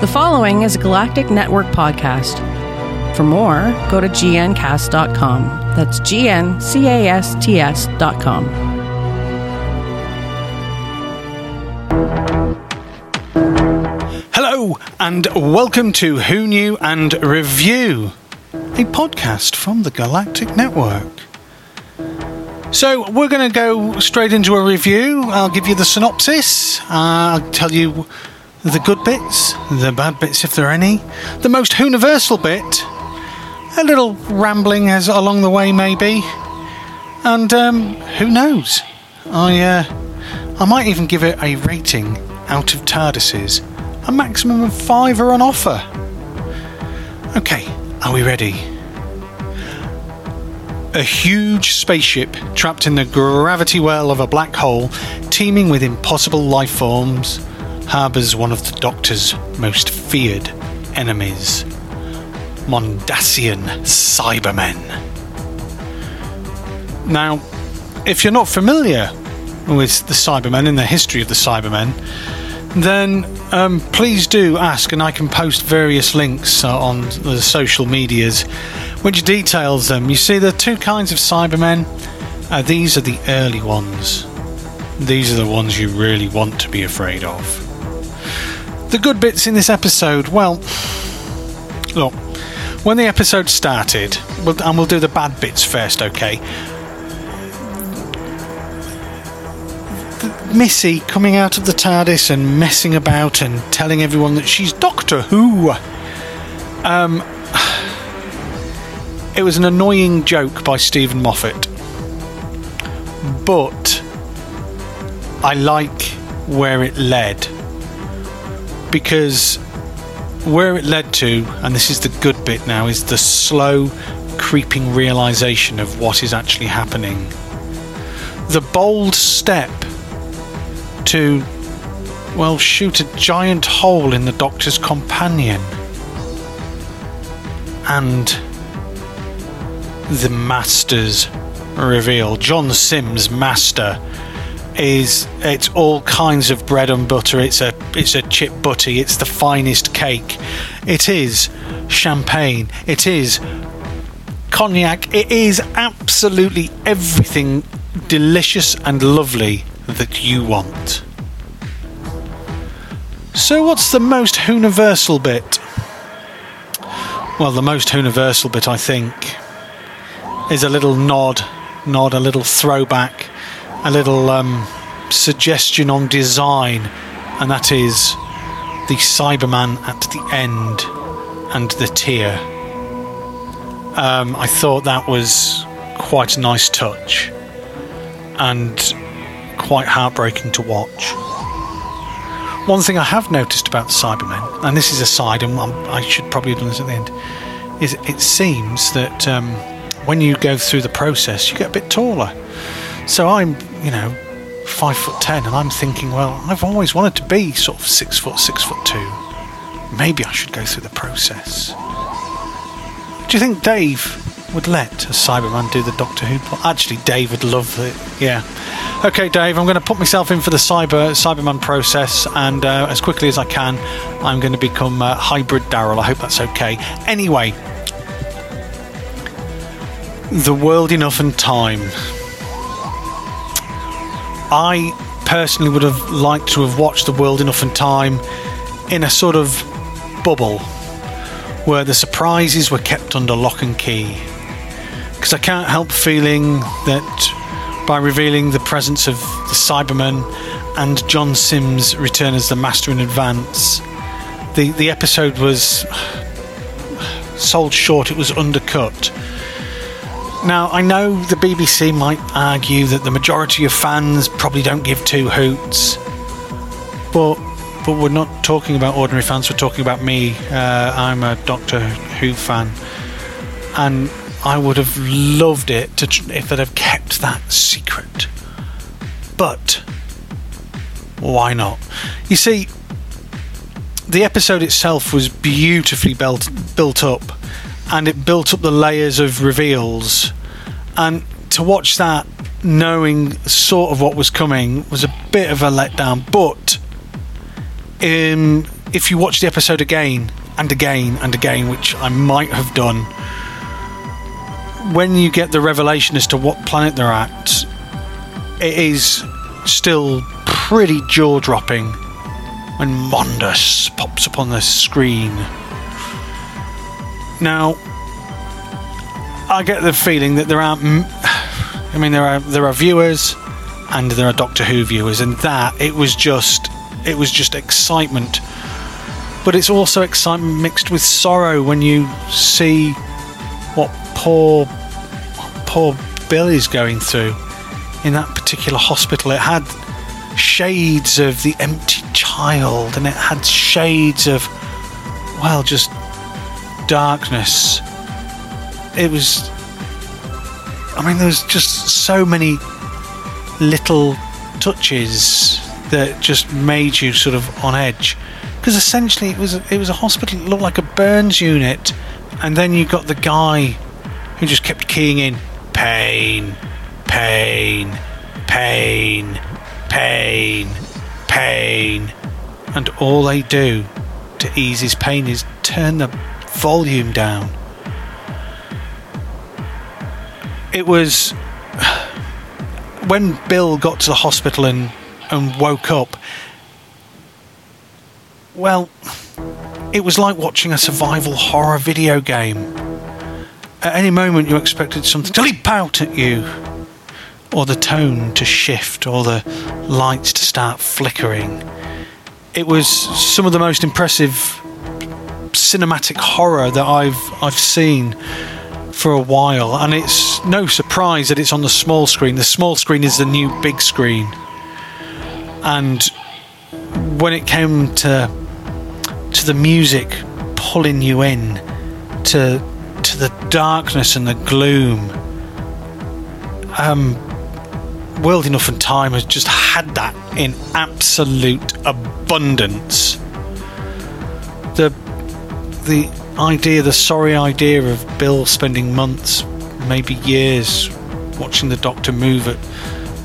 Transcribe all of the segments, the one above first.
The following is a Galactic Network podcast. For more, go to gncast.com. That's G-N-C-A-S-T-S.com. Hello, and welcome to Who Knew and Review, a podcast from the Galactic Network. So, we're going to go straight into a review. I'll give you the synopsis, uh, I'll tell you the good bits, the bad bits if there are any, the most universal bit, a little rambling as along the way maybe, and um, who knows? I uh, I might even give it a rating out of TARDISes. A maximum of five are on offer. Okay, are we ready? A huge spaceship trapped in the gravity well of a black hole, teeming with impossible life forms, harbours one of the Doctor's most feared enemies Mondasian Cybermen. Now, if you're not familiar with the Cybermen and the history of the Cybermen, then um, please do ask, and I can post various links uh, on the social medias which details them. You see, there are two kinds of Cybermen. Uh, these are the early ones. These are the ones you really want to be afraid of. The good bits in this episode, well, look, when the episode started, and we'll do the bad bits first, okay? Missy coming out of the TARDIS and messing about and telling everyone that she's Doctor Who. Um, it was an annoying joke by Steven Moffat, but I like where it led because where it led to, and this is the good bit now, is the slow, creeping realization of what is actually happening. The bold step to, well, shoot a giant hole in the Doctor's companion. And the Master's reveal. John Sims, Master, is it's all kinds of bread and butter. It's a it's a chip butty. It's the finest cake. It is champagne. It is cognac. It is absolutely everything delicious and lovely that you want. So, what's the most universal bit? Well, the most universal bit, I think, is a little nod, nod, a little throwback, a little um, suggestion on design, and that is the Cyberman at the end and the tear. Um, I thought that was quite a nice touch and quite heartbreaking to watch. One thing I have noticed about the Cybermen, and this is a side, and I should probably have done this at the end, is it seems that um, when you go through the process, you get a bit taller. So I'm, you know, five foot ten, and I'm thinking, well, I've always wanted to be sort of six foot, six foot two. Maybe I should go through the process. Do you think Dave would let a Cyberman do the Doctor Who plot? Actually, Dave would love it. Yeah. Okay, Dave, I'm going to put myself in for the Cyber Cyberman process, and uh, as quickly as I can, I'm going to become uh, hybrid Daryl. I hope that's okay. Anyway, the world enough and time. I personally would have liked to have watched the world enough and time in a sort of bubble where the surprises were kept under lock and key. Because I can't help feeling that by revealing the presence of the Cybermen and John Sims' return as the Master in advance, the, the episode was sold short, it was undercut. Now, I know the BBC might argue that the majority of fans probably don't give two hoots, but but we're not talking about ordinary fans. We're talking about me. Uh, I'm a Doctor Who fan, and I would have loved it to if they'd have kept that secret. But why not? You see, the episode itself was beautifully built built up, and it built up the layers of reveals. And to watch that, knowing sort of what was coming, was a bit of a letdown. But um, if you watch the episode again and again and again, which I might have done, when you get the revelation as to what planet they're at, it is still pretty jaw dropping when Mondas pops up on the screen. Now, I get the feeling that there aren't. I mean, there are there are viewers, and there are Doctor Who viewers, and that it was just it was just excitement. But it's also excitement mixed with sorrow when you see what poor poor Bill is going through in that particular hospital. It had shades of the empty child, and it had shades of well, just darkness. It was. I mean, there was just so many little touches that just made you sort of on edge. Because essentially, it was it was a hospital. It looked like a burns unit, and then you got the guy who just kept keying in pain, pain, pain, pain, pain, and all they do to ease his pain is turn the volume down. It was when Bill got to the hospital and, and woke up. Well, it was like watching a survival horror video game. At any moment, you expected something to leap out at you, or the tone to shift, or the lights to start flickering. It was some of the most impressive cinematic horror that I've I've seen for a while, and it's no surprise that it's on the small screen. The small screen is the new big screen, and when it came to to the music pulling you in to to the darkness and the gloom, um, World Enough and Time has just had that in absolute abundance. The idea, the sorry idea of Bill spending months, maybe years, watching the Doctor move at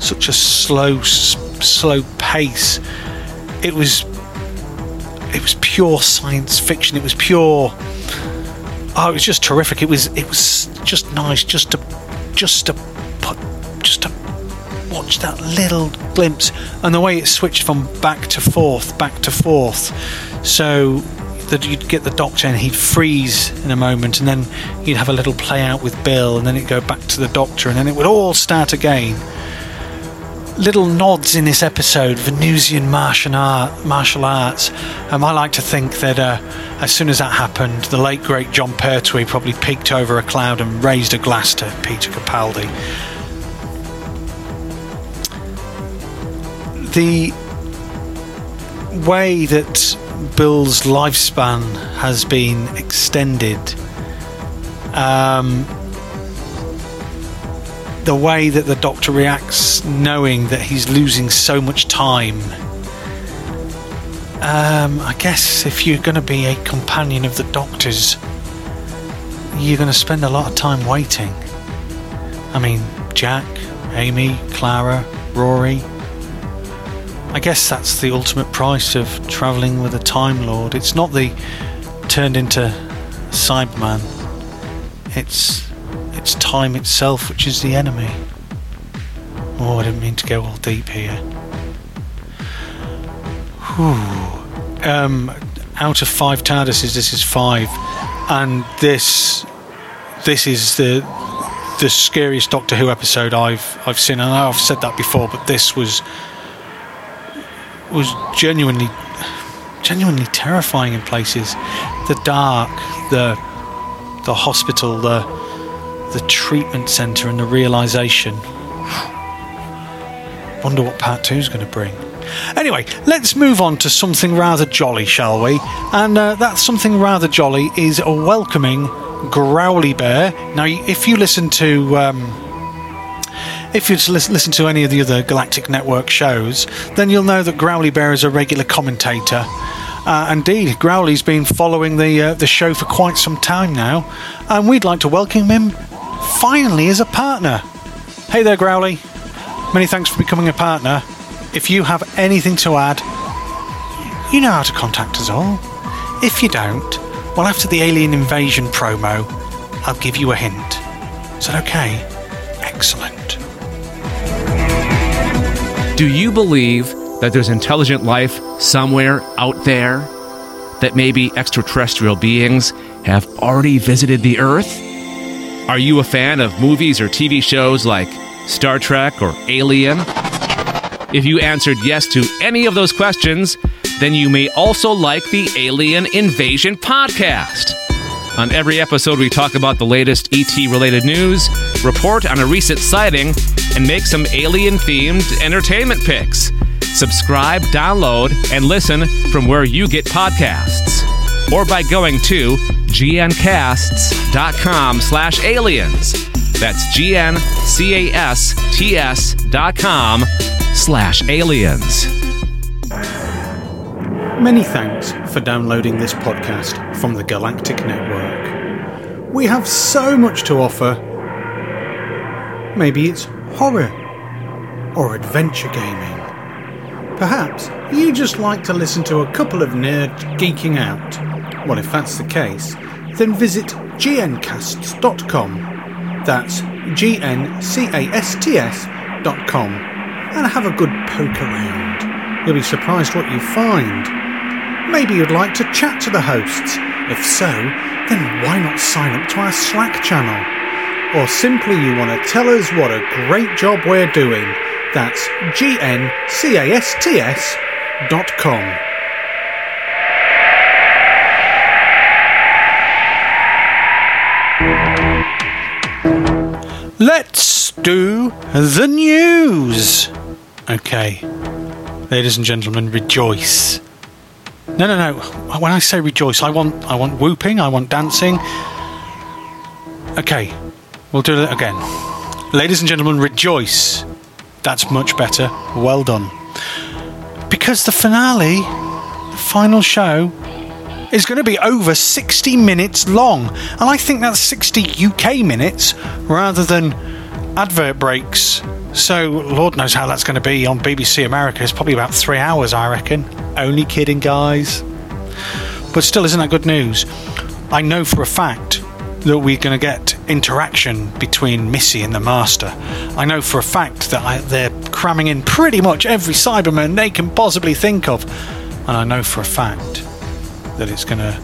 such a slow, slow pace. It was, it was pure science fiction. It was pure. Oh, it was just terrific. It was, it was just nice, just to, just to put, just to watch that little glimpse and the way it switched from back to forth, back to forth. So that you'd get the doctor and he'd freeze in a moment and then you'd have a little play out with Bill and then it'd go back to the doctor and then it would all start again. Little nods in this episode, Venusian martial, art, martial arts. Um, I like to think that uh, as soon as that happened, the late great Jon Pertwee probably peeked over a cloud and raised a glass to Peter Capaldi. The way that Bill's lifespan has been extended. Um, the way that the doctor reacts, knowing that he's losing so much time. Um, I guess if you're going to be a companion of the doctor's, you're going to spend a lot of time waiting. I mean, Jack, Amy, Clara, Rory, I guess that's the ultimate price of travelling with a Time Lord. It's not the turned into Cyberman. It's it's time itself which is the enemy. Oh, I didn't mean to go all deep here. Whew. Um, out of five TARDISes, this is five, and this this is the the scariest Doctor Who episode I've I've seen. I know I've said that before, but this was was genuinely genuinely terrifying in places. The dark, the the hospital, the the treatment centre, and the realization. Wonder what part two is going to bring. Anyway, let's move on to something rather jolly, shall we? And uh, that something rather jolly is a welcoming Growly Bear. Now, if you listen to um, if you'd listen to any of the other Galactic Network shows, then you'll know that Growly Bear is a regular commentator. Uh, indeed, Growly's been following the uh, the show for quite some time now, and we'd like to welcome him finally as a partner. Hey there, Growly. Many thanks for becoming a partner. If you have anything to add, You know how to contact us all. If you don't, well, after the alien invasion promo, I'll give you a hint. Is that okay? Excellent. Do you believe that there's intelligent life somewhere out there? That maybe extraterrestrial beings have already visited the Earth? Are you a fan of movies or TV shows like Star Trek or Alien? If you answered yes to any of those questions, then you may also like the Alien Invasion podcast. On every episode, we talk about the latest ET related news, report on a recent sighting, and make some alien themed entertainment picks. Subscribe, download, and listen from where you get podcasts. Or by going to gncasts.com slash aliens. That's G-N-C-A-S-T-S dot com slash aliens. Many thanks for downloading this podcast from the Galactic Network. We have so much to offer. Maybe it's horror or adventure gaming. Perhaps you just like to listen to a couple of nerds geeking out. Well, if that's the case, then visit gncasts.com. That's G N C A S T S.com and have a good poke around. You'll be surprised what you find. Maybe you'd like to chat to the hosts. If so, then why not sign up to our Slack channel? Or simply you want to tell us what a great job we're doing. That's G-N-C-A-S-T-S dot com. Let's do the news. Okay. Ladies and gentlemen, rejoice. No, no, no. When I say rejoice, I want I want whooping, I want dancing. Okay. We'll do it again. Ladies and gentlemen, rejoice. That's much better. Well done. Because the finale, the final show, is going to be over 60 minutes long. And I think that's 60 UK minutes rather than advert breaks. So, Lord knows how that's going to be on BBC America. It's probably about three hours, I reckon. Only kidding, guys. But still, isn't that good news? I know for a fact that we're going to get interaction between Missy and the Master. I know for a fact that I, they're cramming in pretty much every Cyberman they can possibly think of. And I know for a fact that it's going to,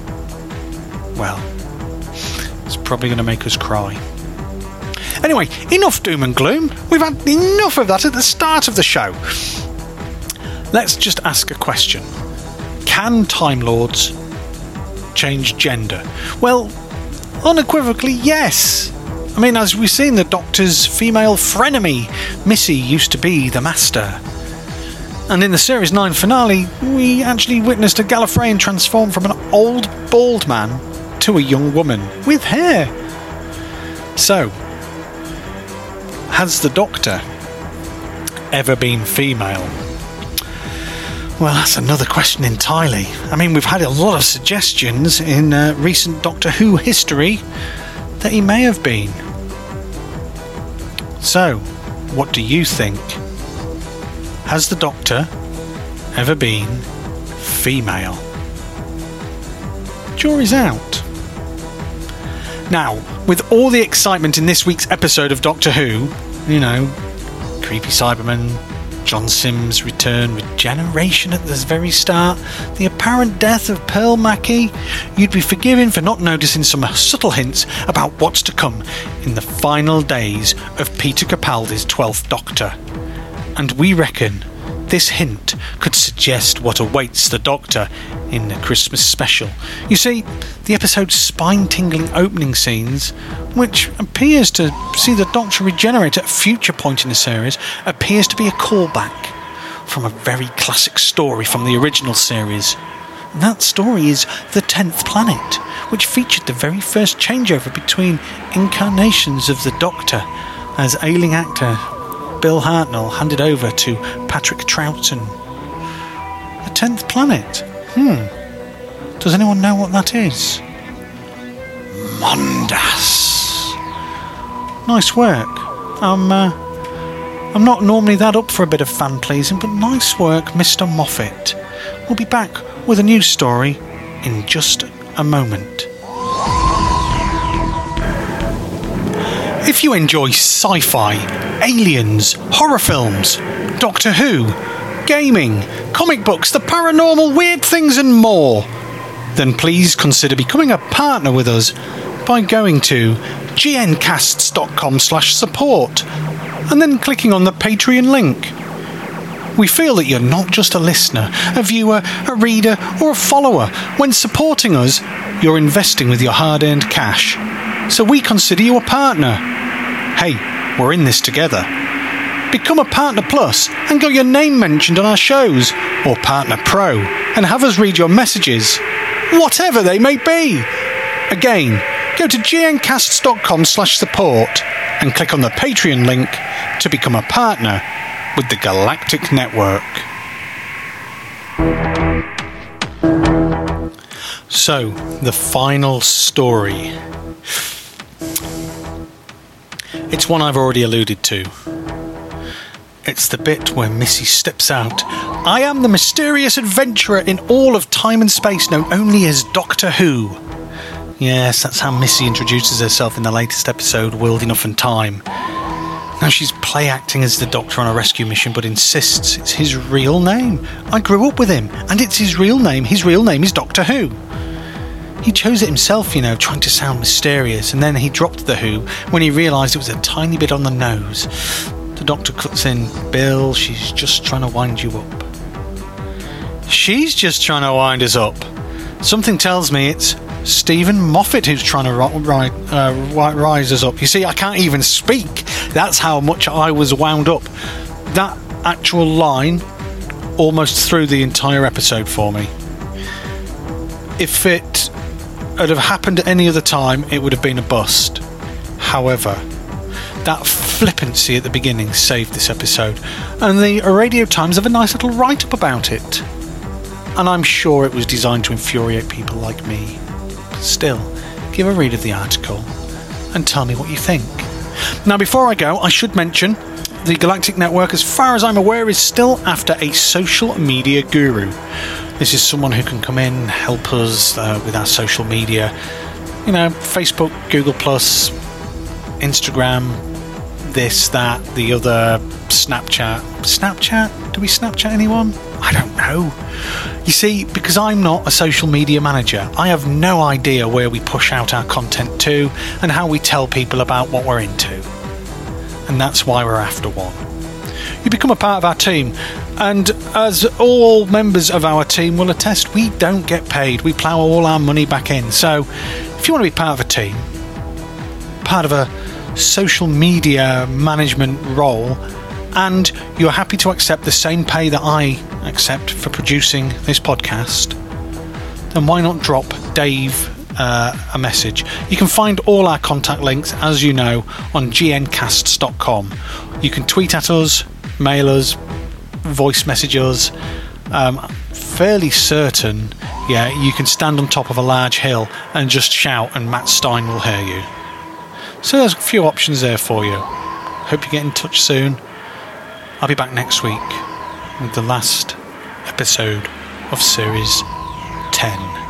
well, it's probably going to make us cry. Anyway, enough doom and gloom. We've had enough of that at the start of the show. Let's just ask a question Can Time Lords change gender? Well, unequivocally, yes. I mean, as we've seen, the Doctor's female frenemy, Missy, used to be the Master. And in the Series 9 finale, we actually witnessed a Gallifreyan transform from an old bald man to a young woman with hair. So, has the Doctor ever been female? Well, that's another question entirely. I mean, we've had a lot of suggestions in uh, recent Doctor Who history that he may have been. So, what do you think? Has the Doctor ever been female? Jury's out. Now, with all the excitement in this week's episode of Doctor Who, you know, creepy Cyberman, John Sims' return, regeneration at the very start, the apparent death of Pearl Mackie, you'd be forgiven for not noticing some subtle hints about what's to come in the final days of Peter Capaldi's 12th Doctor. And we reckon this hint could suggest what awaits the Doctor in the Christmas special. You see, the episode's spine tingling opening scenes, which appears to see the Doctor regenerate at a future point in the series, appears to be a callback from a very classic story from the original series. And that story is The Tenth Planet, which featured the very first changeover between incarnations of the Doctor as ailing actor Bill Hartnell handed over to Patrick Troughton. The Tenth Planet? Hmm. Does anyone know what that is? Mondas. Nice work. I'm, uh, I'm not normally that up for a bit of fan pleasing, but nice work, Mr. Moffat. We'll be back with a new story in just a moment. If you enjoy sci fi, aliens, horror films, Doctor Who, gaming, comic books, the paranormal, weird things, and more, then please consider becoming a partner with us by going to gncasts.com slash support and then clicking on the Patreon link. We feel that you're not just a listener, a viewer, a reader, or a follower. When supporting us, you're investing with your hard earned cash. So we consider you a partner. Hey, we're in this together. Become a Partner Plus and get your name mentioned on our shows, or Partner Pro, and have us read your messages, whatever they may be. Again, go to gncasts.com slash support and click on the Patreon link to become a partner with the Galactic Network. So, the final story. It's one I've already alluded to. It's the bit where Missy steps out. I am the mysterious adventurer in all of time and space, known only as Doctor Who. Yes, that's how Missy introduces herself in the latest episode, World Enough and Time. Now she's play acting as the Doctor on a rescue mission, but insists it's his real name. I grew up with him, and it's his real name. His real name is Doctor Who. He chose it himself, you know, trying to sound mysterious, and then he dropped the Who when he realised it was a tiny bit on the nose. The doctor cuts in, Bill, she's just trying to wind you up. She's just trying to wind us up. Something tells me it's Steven Moffat who's trying to ri- uh, rise us up. You see, I can't even speak. That's how much I was wound up. That actual line almost threw the entire episode for me. If it had have happened at any other time, it would have been a bust. However, that flippancy at the beginning saved this episode, and the Radio Times have a nice little write up about it. And I'm sure it was designed to infuriate people like me. Still, give a read of the article and tell me what you think. Now, before I go, I should mention the Galactic Network, as far as I'm aware, is still after a social media guru. This is someone who can come in, help us uh, with our social media. You know, Facebook, Google, Plus, Instagram, this, that, the other, Snapchat. Snapchat? Do we Snapchat anyone? I don't know. You see, because I'm not a social media manager, I have no idea where we push out our content to and how we tell people about what we're into. And that's why we're after one. You become a part of our team, and as all members of our team will attest, we don't get paid. We plough all our money back in. So, if you want to be part of a team, part of a social media management role, and you're happy to accept the same pay that I accept for producing this podcast, then why not drop Dave uh, a message? You can find all our contact links, as you know, on gncasts.com. You can tweet at us, mail us, voice message us. Um, fairly certain, yeah, you can stand on top of a large hill and just shout, and Matt Stein will hear you. So there's a few options there for you. Hope you get in touch soon. I'll be back next week with the last episode of Series 10.